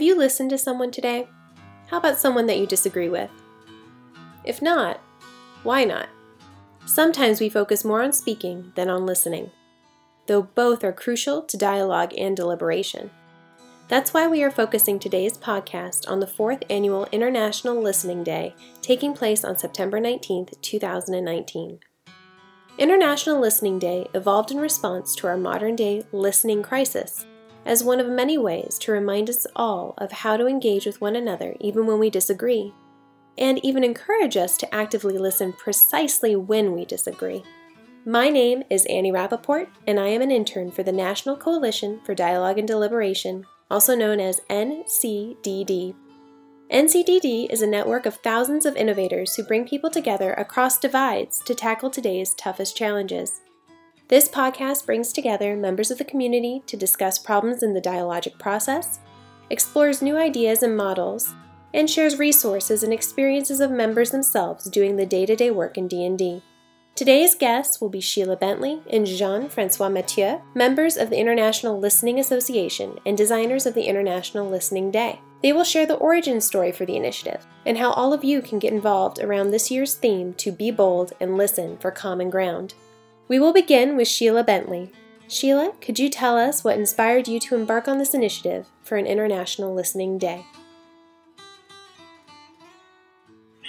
Have you listened to someone today? How about someone that you disagree with? If not, why not? Sometimes we focus more on speaking than on listening, though both are crucial to dialogue and deliberation. That's why we are focusing today's podcast on the fourth annual International Listening Day, taking place on September 19, 2019. International Listening Day evolved in response to our modern day listening crisis as one of many ways to remind us all of how to engage with one another even when we disagree, and even encourage us to actively listen precisely when we disagree. My name is Annie Rappaport, and I am an intern for the National Coalition for Dialogue and Deliberation, also known as NCDD. NCDD is a network of thousands of innovators who bring people together across divides to tackle today's toughest challenges. This podcast brings together members of the community to discuss problems in the dialogic process, explores new ideas and models, and shares resources and experiences of members themselves doing the day-to-day work in D&D. Today's guests will be Sheila Bentley and Jean-Francois Mathieu, members of the International Listening Association and designers of the International Listening Day. They will share the origin story for the initiative and how all of you can get involved around this year's theme to be bold and listen for common ground. We will begin with Sheila Bentley. Sheila, could you tell us what inspired you to embark on this initiative for an International Listening Day?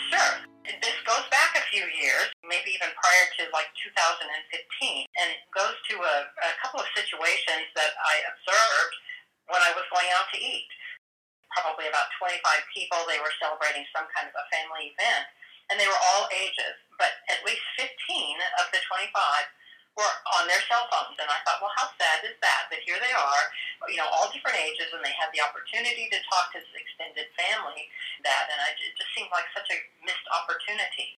Sure. This goes back a few years, maybe even prior to like 2015, and goes to a couple of situations that I observed when I was going out to eat. Probably about 25 people, they were celebrating some kind of a family event, and they were all ages but at least 15 of the 25 were on their cell phones. And I thought, well, how sad is that? That here they are, you know, all different ages, and they had the opportunity to talk to this extended family. That, and I, it just seemed like such a missed opportunity.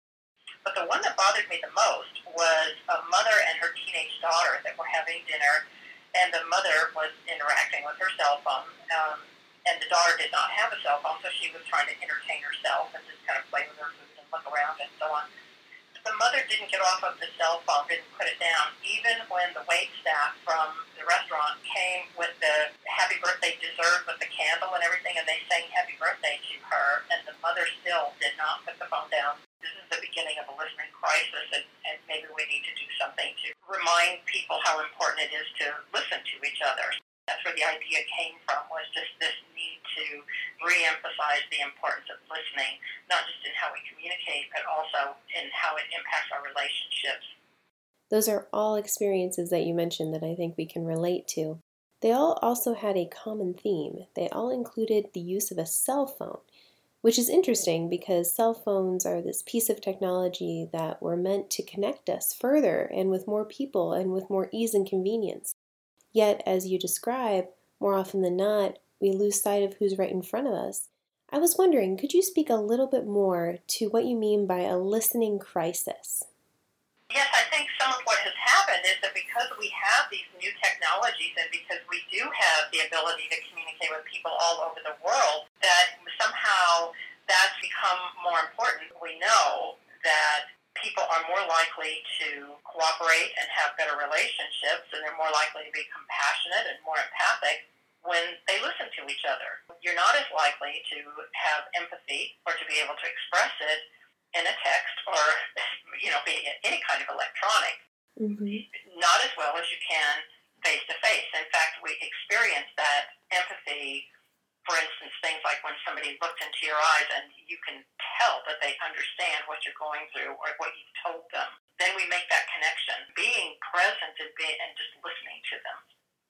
But the one that bothered me the most was a mother and her teenage daughter that were having dinner, and the mother was interacting with her cell phone. Um, and the daughter did not have a cell phone, so she was trying to entertain herself and just kind of play with her food and look around and so on the mother didn't get off of the cell phone, didn't put it down, even when the wait staff from the restaurant came with the happy birthday dessert with the candle and everything, and they sang happy birthday to her, and the mother still did not put the phone down. This is the beginning of a listening crisis, and, and maybe we need to do something to remind people how important it is to listen to each other. That's where the idea came from, was just this need to re-emphasize the importance of listening, not just in how we communicate, but also in how it impacts our relationships. Those are all experiences that you mentioned that I think we can relate to. They all also had a common theme. They all included the use of a cell phone, which is interesting because cell phones are this piece of technology that were meant to connect us further and with more people and with more ease and convenience. Yet, as you describe, more often than not, we lose sight of who's right in front of us. I was wondering, could you speak a little bit more to what you mean by a listening crisis? Yes, I think some of what has happened is that because we have these new technologies and because we do have the ability to communicate with people all over the world, that somehow that's become more important. We know that people are more likely to cooperate and have better relationships, and they're more likely to be compassionate and more empathic when they listen to each other. You're not as likely to have empathy or to be able to express it in a text or, you know, be any kind of electronic. Mm-hmm. Not as well as you can face to face. In fact, we experience that empathy for instance, things like when somebody looks into your eyes and you can tell that they understand what you're going through or what you've told them, then we make that connection. Being present and, be, and just listening to them.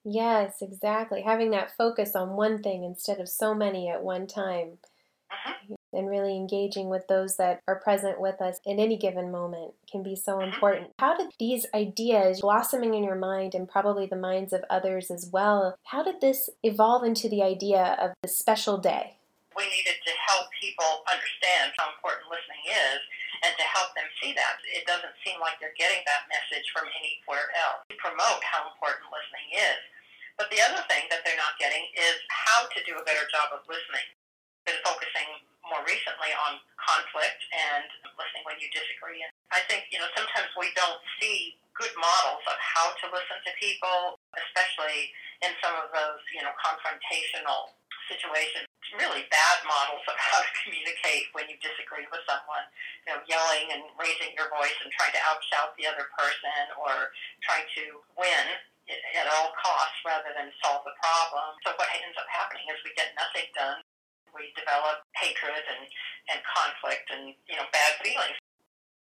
Yes, exactly. Having that focus on one thing instead of so many at one time. Mm-hmm and really engaging with those that are present with us in any given moment can be so mm-hmm. important. How did these ideas blossoming in your mind and probably the minds of others as well, how did this evolve into the idea of this special day? We needed to help people understand how important listening is and to help them see that. It doesn't seem like they're getting that message from anywhere else. We promote how important listening is. But the other thing that they're not getting is how to do a better job of listening. Been focusing more recently on conflict and listening when you disagree. And I think, you know, sometimes we don't see good models of how to listen to people, especially in some of those, you know, confrontational situations, really bad models of how to communicate when you disagree with someone. You know, yelling and raising your voice and trying to outshout the other person or trying to win at all costs rather than solve the problem. So what ends up happening is we get nothing done. We develop hatred and, and conflict and, you know, bad feelings.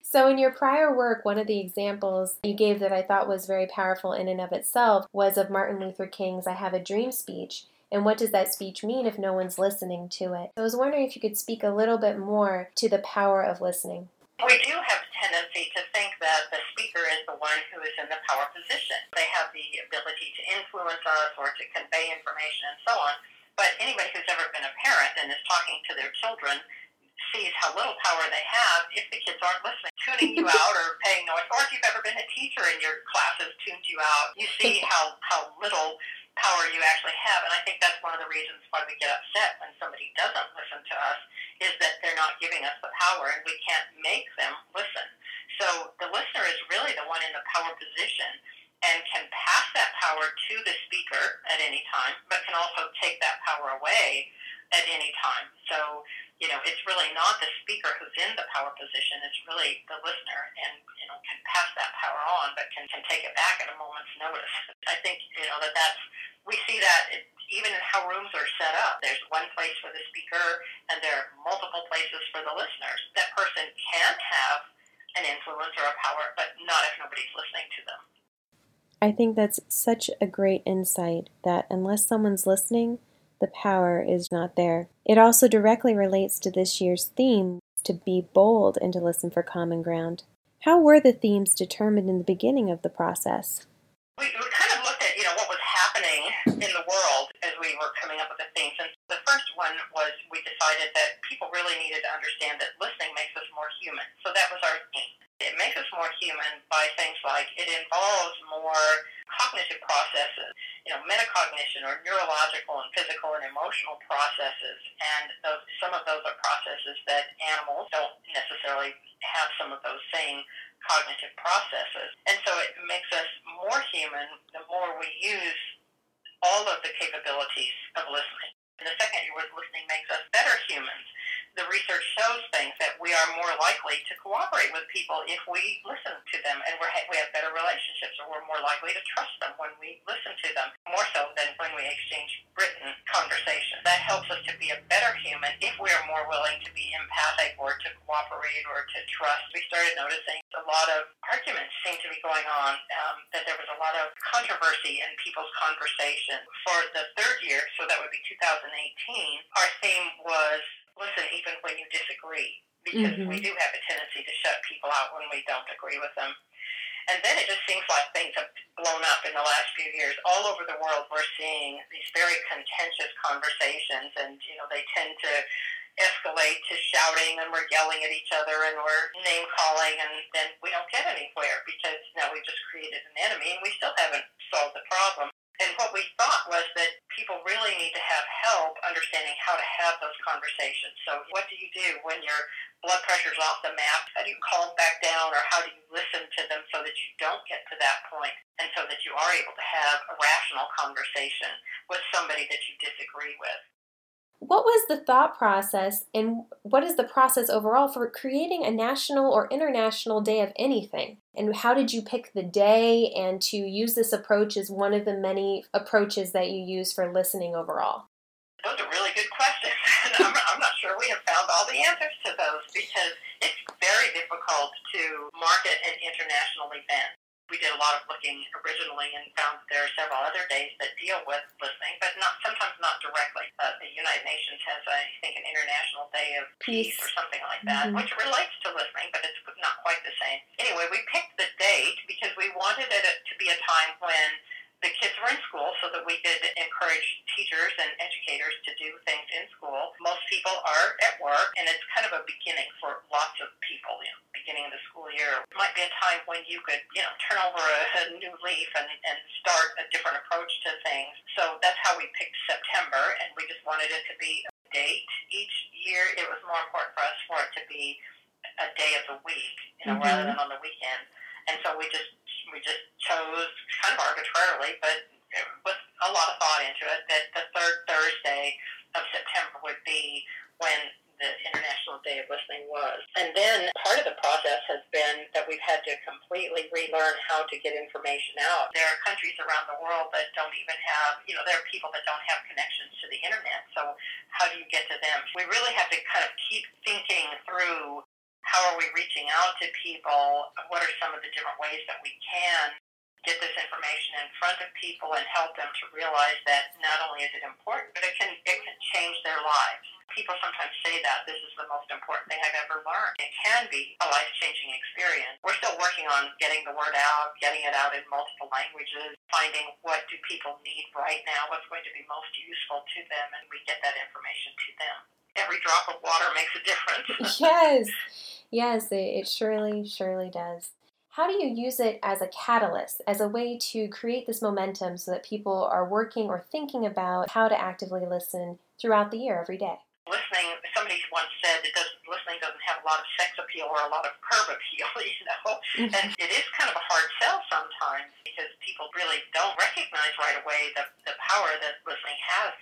So, in your prior work, one of the examples you gave that I thought was very powerful in and of itself was of Martin Luther King's I Have a Dream speech. And what does that speech mean if no one's listening to it? So I was wondering if you could speak a little bit more to the power of listening. We do have a tendency to think that the speaker is the one who is in the power position. They have the ability to influence us or to convey information and so on. But anybody who's ever been a parent and is talking to their children sees how little power they have if the kids aren't listening, tuning you out or paying no attention. Or if you've ever been a teacher and your classes tuned you out, you see how, how little power you actually have. And I think that's one of the reasons why we get upset when somebody doesn't listen to us is that they're not giving us the power and we can't make them listen. So the listener is really the one in the power position and can pass that power to the speaker at any time, but can also take that power away at any time. So, you know, it's really not the speaker who's in the power position, it's really the listener and, you know, can pass that power on, but can, can take it back at a moment's notice. I think, you know, that that's, we see that even in how rooms are set up. There's one place for the speaker and there are multiple places for the listeners. That person can have an influence or a power, but not if nobody's listening to them. I think that's such a great insight that unless someone's listening, the power is not there. It also directly relates to this year's theme to be bold and to listen for common ground. How were the themes determined in the beginning of the process? We, we kind of looked at, you know, what was happening in the world as we were coming up with the themes. And one was we decided that people really needed to understand that listening makes us more human. So that was our theme. It makes us more human by things like it involves more cognitive processes, you know, metacognition or neurological and physical and emotional processes. And those, some of those are processes that animals don't necessarily have some of those same cognitive processes. And so it makes us more human the more we use all of the capabilities of listening. And the second was listening makes us better humans the research shows things that we are more likely to cooperate with people if we listen to them and we're, we have better relationships or we're more likely to trust them when we listen to them, more so than when we exchange written conversation. That helps us to be a better human if we are more willing to be empathic or to cooperate or to trust. We started noticing a lot of arguments seem to be going on, um, that there was a lot of controversy in people's conversation. For the third year, so that would be 2018, our theme was listen even when you disagree because mm-hmm. we do have a tendency to shut people out when we don't agree with them. And then it just seems like things have blown up in the last few years. All over the world, we're seeing these very contentious conversations, and you know they tend to escalate to shouting, and we're yelling at each other, and we're name calling, and then we don't get anywhere because now we've just created an enemy, and we still haven't solved the problem. And what we thought was that people really need to have help understanding how to have those conversations. So, what do you do when your blood pressure's off the map? How do you calm back down, or how do you listen to them so that you don't get to that point, and so that you are able to have a rational conversation with somebody that you disagree with? What was the thought process, and what is the process overall for creating a national or international day of anything? And how did you pick the day and to use this approach as one of the many approaches that you use for listening overall? Those are really good questions. I'm, I'm not sure we have found all the answers to those because it's very difficult to market an international event we did a lot of looking originally and found that there are several other days that deal with listening, but not sometimes not directly. Uh, the United Nations has, I think, an International Day of Peace, Peace or something like that, mm-hmm. which relates to listening, but it's not quite the same. Anyway, we picked the date because we wanted it to be a time when the kids were in school so that we could encourage teachers and educators to do things in school. Most people are at work, and it's kind of a beginning for lots of people, you know, beginning of the school year. It might be a time when you could, you know, turn over a, a new leaf and, and start a different approach to things. So that's how we picked September, and we just wanted it to be a date. Each year, it was more important for us for it to be a day of the week, you know, mm-hmm. rather than on the weekend. And so we just we just chose kind of arbitrarily, but with a lot of thought into it, that the third Thursday of September would be when the International Day of Listening was. And then part of the process has been that we've had to completely relearn how to get information out. There are countries around the world that don't even have, you know, there are people that don't have connections to the internet. So how do you get to them? We really have to kind of keep thinking through how are we reaching out to people? What are some of the different ways that we can get this information in front of people and help them to realize that not only is it important, but it can it can change their lives. People sometimes say that this is the most important thing I've ever learned. It can be a life changing experience. We're still working on getting the word out, getting it out in multiple languages, finding what do people need right now, what's going to be most useful to them, and we get that information to them. Every drop of water makes a difference. yes, yes, it, it surely, surely does. How do you use it as a catalyst, as a way to create this momentum so that people are working or thinking about how to actively listen throughout the year, every day? Listening, somebody once said it doesn't, listening doesn't have a lot of sex appeal or a lot of curb appeal, you know. Mm-hmm. And it is kind of a hard sell sometimes because people really don't recognize right away the, the power that listening has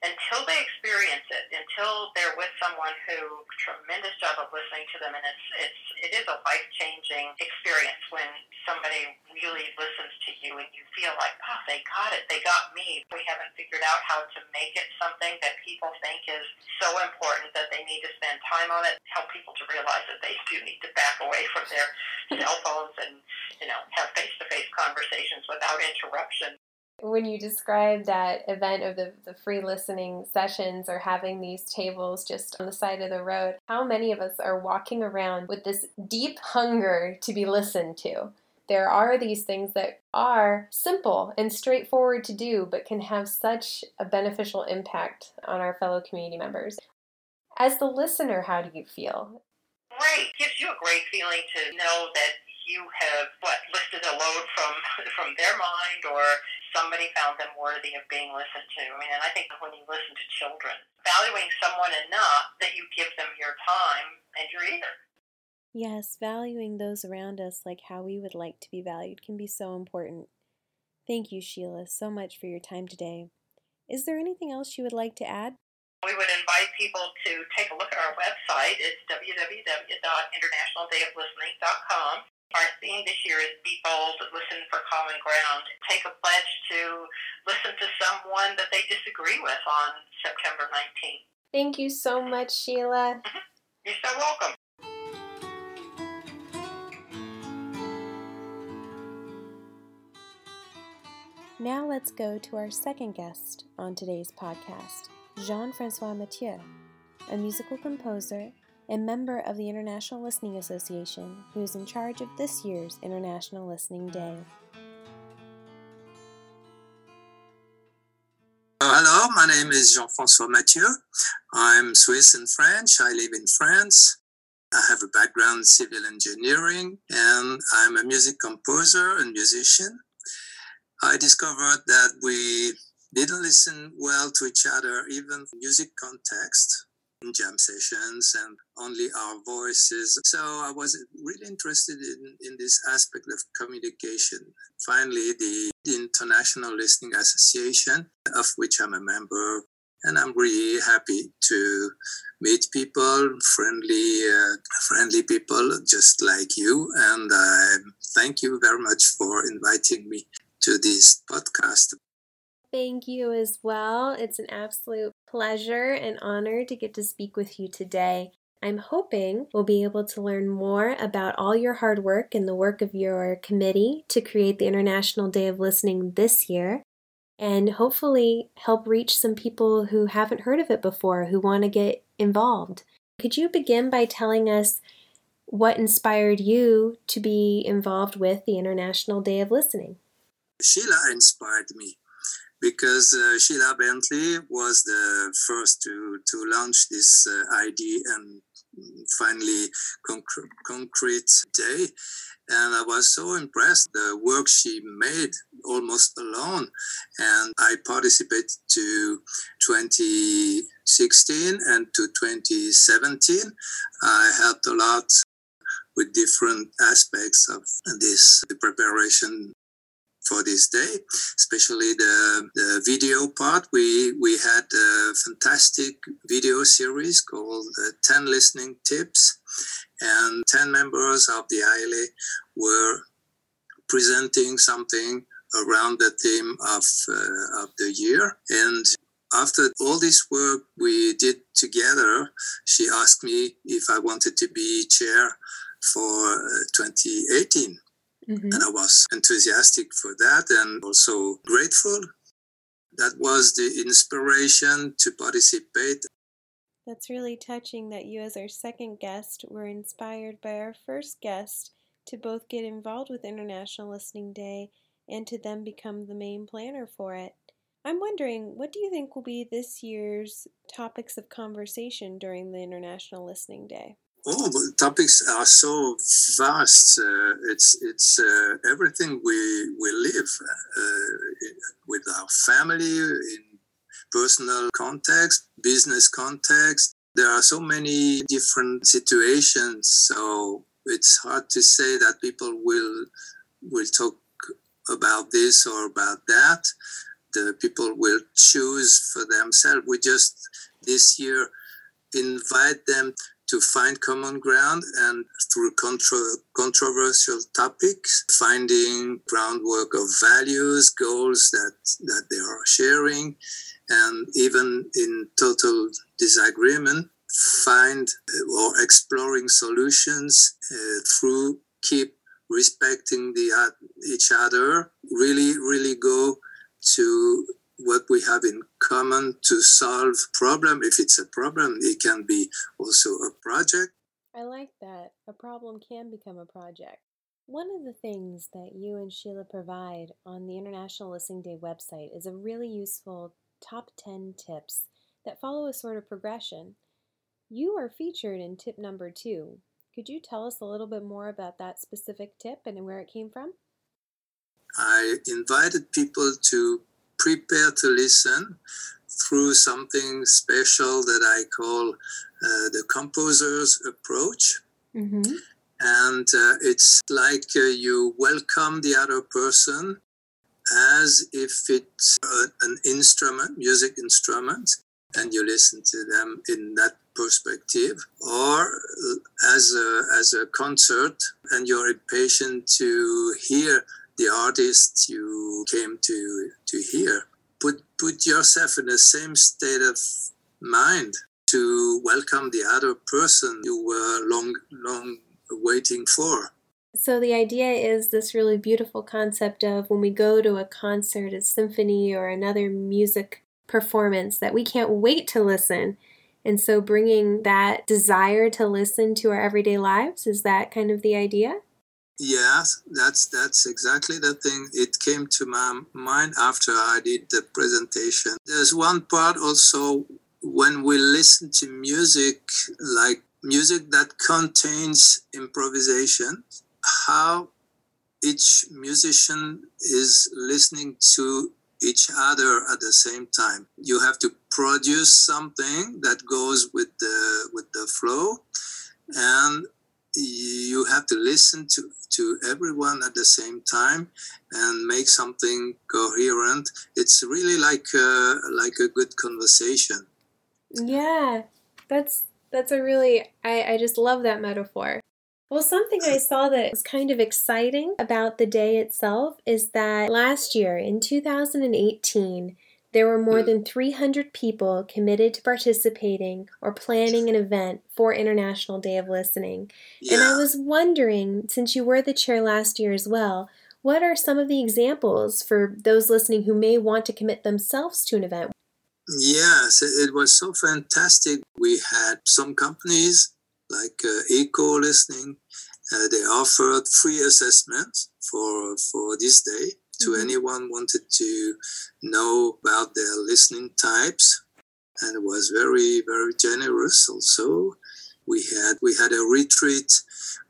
until they experience it, until they're with someone who tremendous job of listening to them, and it's it's it is a life changing experience when somebody really listens to you and you feel like, oh, they got it, they got me. We haven't figured out how to make it something that people think is so important that they need to spend time on it. Help people to realize that they do need to back away from their cell phones and you know have face to face conversations without interruption when you describe that event of the, the free listening sessions or having these tables just on the side of the road, how many of us are walking around with this deep hunger to be listened to? There are these things that are simple and straightforward to do, but can have such a beneficial impact on our fellow community members. As the listener, how do you feel? Great. Gives you a great feeling to know that you have what lifted a load from from their mind or somebody found them worthy of being listened to. I mean, and I think when you listen to children, valuing someone enough that you give them your time and your ear. Yes, valuing those around us like how we would like to be valued can be so important. Thank you, Sheila, so much for your time today. Is there anything else you would like to add? We would invite people to take a look at our website. It's www.internationaldayoflistening.com. Our theme this year is Be Bold, Listen for Common Ground. Take a pledge to listen to someone that they disagree with on September 19th. Thank you so much, Sheila. Mm-hmm. You're so welcome. Now let's go to our second guest on today's podcast, Jean Francois Mathieu, a musical composer a member of the International Listening Association, who is in charge of this year's International Listening Day. Uh, hello, my name is Jean Francois Mathieu. I'm Swiss and French. I live in France. I have a background in civil engineering and I'm a music composer and musician. I discovered that we didn't listen well to each other, even in music context jam sessions and only our voices. So I was really interested in, in this aspect of communication. Finally, the, International Listening Association, of which I'm a member, and I'm really happy to meet people, friendly, uh, friendly people just like you. And uh, thank you very much for inviting me to this podcast. Thank you as well. It's an absolute pleasure and honor to get to speak with you today. I'm hoping we'll be able to learn more about all your hard work and the work of your committee to create the International Day of Listening this year, and hopefully help reach some people who haven't heard of it before who want to get involved. Could you begin by telling us what inspired you to be involved with the International Day of Listening? Sheila inspired me because uh, Sheila Bentley was the first to, to launch this uh, idea and finally concre- concrete day. And I was so impressed the work she made almost alone. And I participated to 2016 and to 2017. I helped a lot with different aspects of this preparation for this day, especially the, the video part. We we had a fantastic video series called uh, 10 Listening Tips, and 10 members of the ILA were presenting something around the theme of, uh, of the year. And after all this work we did together, she asked me if I wanted to be chair for uh, 2018. Mm-hmm. And I was enthusiastic for that and also grateful. That was the inspiration to participate. That's really touching that you, as our second guest, were inspired by our first guest to both get involved with International Listening Day and to then become the main planner for it. I'm wondering, what do you think will be this year's topics of conversation during the International Listening Day? Oh, the topics are so vast. Uh, it's it's uh, everything we we live uh, with our family in personal context, business context. There are so many different situations. So it's hard to say that people will will talk about this or about that. The people will choose for themselves. We just this year invite them to find common ground and through contro- controversial topics, finding groundwork of values, goals that, that they are sharing, and even in total disagreement, find or exploring solutions uh, through keep respecting the each other really really go to what we have in common to solve problem. If it's a problem it can be also a project. I like that. A problem can become a project. One of the things that you and sheila provide on the international listening day website is a really useful top 10 tips that follow a sort of progression. You are featured in tip number two. Could you tell us a little bit more about that specific tip and where it came from? I invited people to prepare to listen through something special that I call uh, the composer's approach. Mm-hmm. And uh, it's like uh, you welcome the other person as if it's a, an instrument, music instrument, and you listen to them in that perspective, or uh, as a, as a concert, and you're impatient to hear the artists you came to to hear. Put put yourself in the same state of mind to welcome the other person you were long long waiting for. So the idea is this really beautiful concept of when we go to a concert, a symphony, or another music performance that we can't wait to listen. And so bringing that desire to listen to our everyday lives is that kind of the idea? Yes, that's that's exactly the thing. It came to my mind after I did the presentation. There's one part also when we listen to music, like music that contains improvisation, how each musician is listening to each other at the same time. You have to produce something that goes with the with the flow, and you have to listen to, to everyone at the same time and make something coherent. It's really like a, like a good conversation. Yeah, that's that's a really I, I just love that metaphor. Well, something I saw that was kind of exciting about the day itself is that last year in 2018 there were more hmm. than 300 people committed to participating or planning an event for International Day of Listening. Yeah. And I was wondering, since you were the chair last year as well, what are some of the examples for those listening who may want to commit themselves to an event? Yes, it was so fantastic. We had some companies like uh, Eco Listening. Uh, they offered free assessments for for this day to anyone wanted to know about their listening types and it was very very generous also we had we had a retreat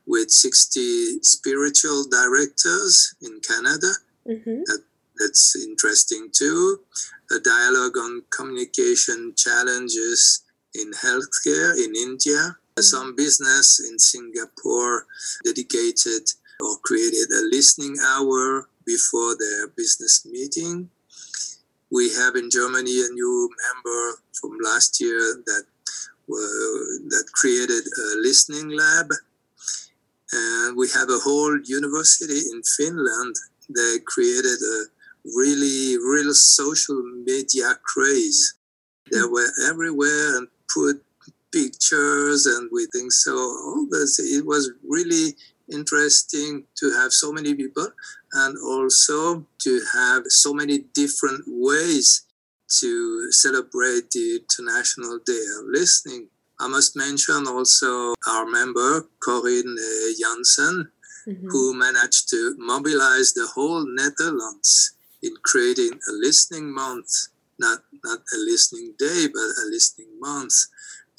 with 60 spiritual directors in canada mm-hmm. that, that's interesting too a dialogue on communication challenges in healthcare in india mm-hmm. some business in singapore dedicated or created a listening hour before their business meeting. We have in Germany a new member from last year that that created a listening lab. And we have a whole university in Finland. They created a really, real social media craze. They hmm. were everywhere and put pictures and we think so all this it was really interesting to have so many people and also to have so many different ways to celebrate the International Day of Listening. I must mention also our member, Corinne Janssen, mm-hmm. who managed to mobilize the whole Netherlands in creating a listening month, not, not a listening day, but a listening month.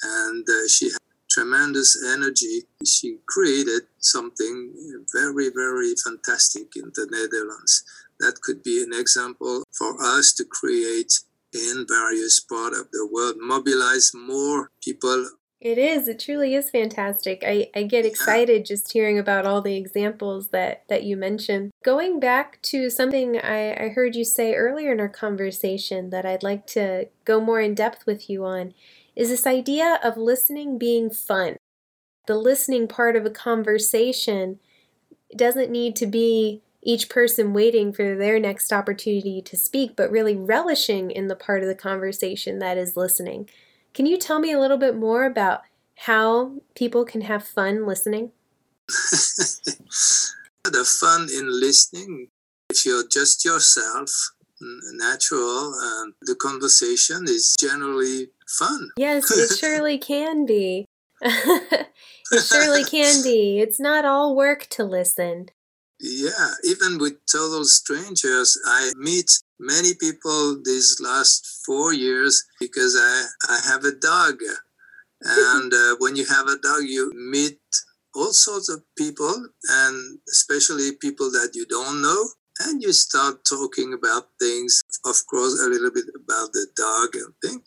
And uh, she had tremendous energy. She created something very, very fantastic in the Netherlands. That could be an example for us to create in various parts of the world, mobilize more people. It is. It truly is fantastic. I, I get excited just hearing about all the examples that, that you mentioned. Going back to something I, I heard you say earlier in our conversation that I'd like to go more in depth with you on is this idea of listening being fun. The listening part of a conversation doesn't need to be each person waiting for their next opportunity to speak, but really relishing in the part of the conversation that is listening. Can you tell me a little bit more about how people can have fun listening? the fun in listening, if you're just yourself, natural, and the conversation is generally fun. Yes, it surely can be. it surely can be. It's not all work to listen. Yeah, even with total strangers, I meet many people these last four years because I, I have a dog. And uh, when you have a dog, you meet all sorts of people, and especially people that you don't know. And you start talking about things, of course, a little bit about the dog and thing.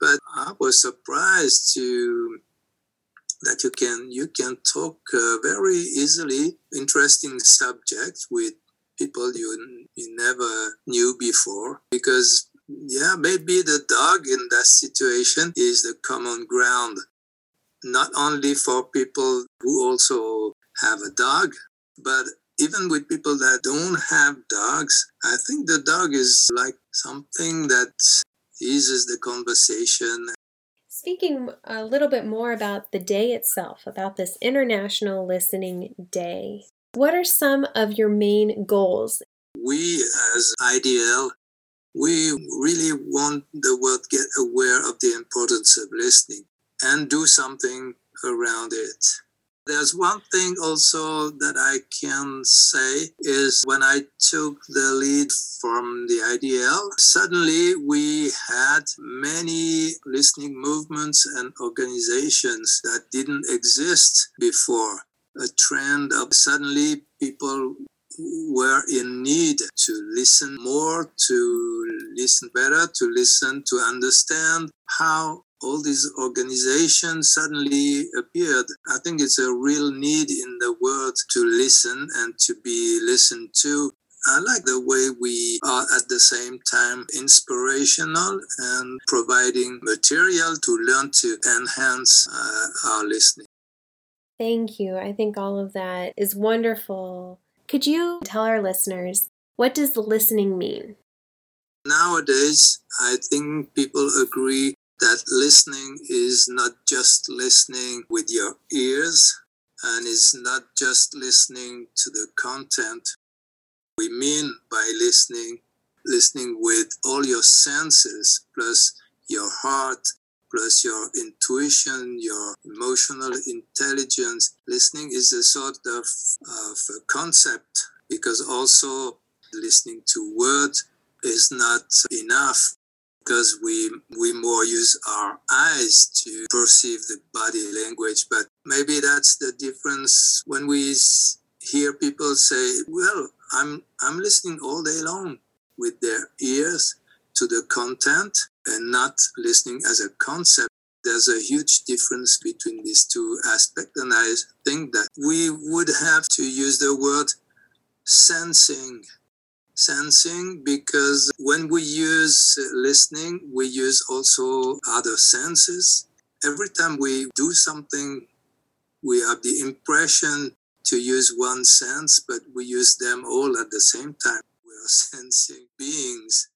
But I was surprised to that you can you can talk uh, very easily interesting subjects with people you you never knew before because yeah maybe the dog in that situation is the common ground not only for people who also have a dog but even with people that don't have dogs i think the dog is like something that eases the conversation speaking a little bit more about the day itself, about this International Listening Day, what are some of your main goals? We, as IDL, we really want the world to get aware of the importance of listening and do something around it. There's one thing also that I can say is when I took the lead from the IDL, suddenly we had many listening movements and organizations that didn't exist before. A trend of suddenly people were in need to listen more, to listen better, to listen, to understand how all these organizations suddenly appeared. I think it's a real need in the world to listen and to be listened to. I like the way we are at the same time inspirational and providing material to learn to enhance uh, our listening. Thank you. I think all of that is wonderful. Could you tell our listeners what does listening mean? Nowadays, I think people agree that listening is not just listening with your ears and is not just listening to the content. We mean by listening, listening with all your senses, plus your heart, plus your intuition, your emotional intelligence. Listening is a sort of, of a concept because also listening to words is not enough because we we more use our eyes to perceive the body language but maybe that's the difference when we hear people say well i'm i'm listening all day long with their ears to the content and not listening as a concept. There's a huge difference between these two aspects and i think that we would have to use the word sensing sensing because when we use listening, we use also other senses. Every time we do something, we have the impression to use one sense, but we use them all at the same time. We are sensing beings.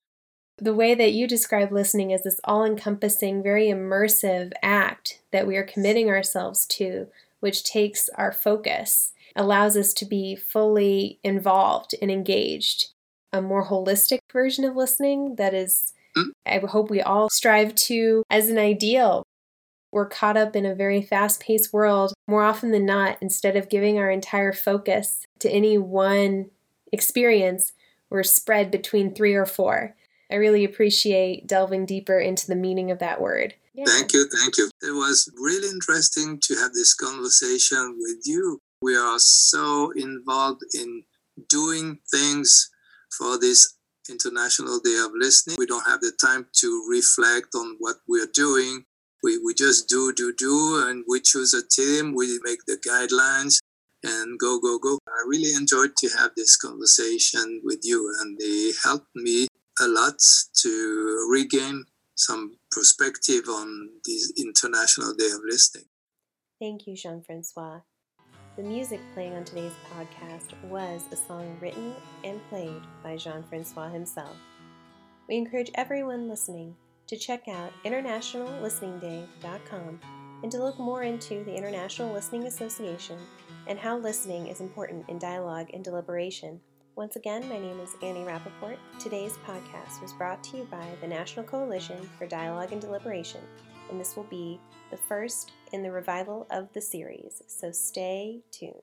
The way that you describe listening is this all encompassing, very immersive act that we are committing ourselves to, which takes our focus, allows us to be fully involved and engaged. A more holistic version of listening that is, mm. I hope we all strive to as an ideal we're caught up in a very fast paced world more often than not. Instead of giving our entire focus to any one experience, we're spread between three or four. I really appreciate delving deeper into the meaning of that word. Yeah. Thank you, thank you. It was really interesting to have this conversation with you. We are so involved in doing things for this International Day of Listening. We don't have the time to reflect on what we're doing we, we just do, do, do, and we choose a team, we make the guidelines and go, go, go. I really enjoyed to have this conversation with you, and they helped me a lot to regain some perspective on this International Day of Listening. Thank you, Jean Francois. The music playing on today's podcast was a song written and played by Jean Francois himself. We encourage everyone listening to check out internationallisteningday.com and to look more into the International Listening Association and how listening is important in dialogue and deliberation. Once again, my name is Annie Rappaport. Today's podcast was brought to you by the National Coalition for Dialogue and Deliberation, and this will be the first in the revival of the series, so stay tuned.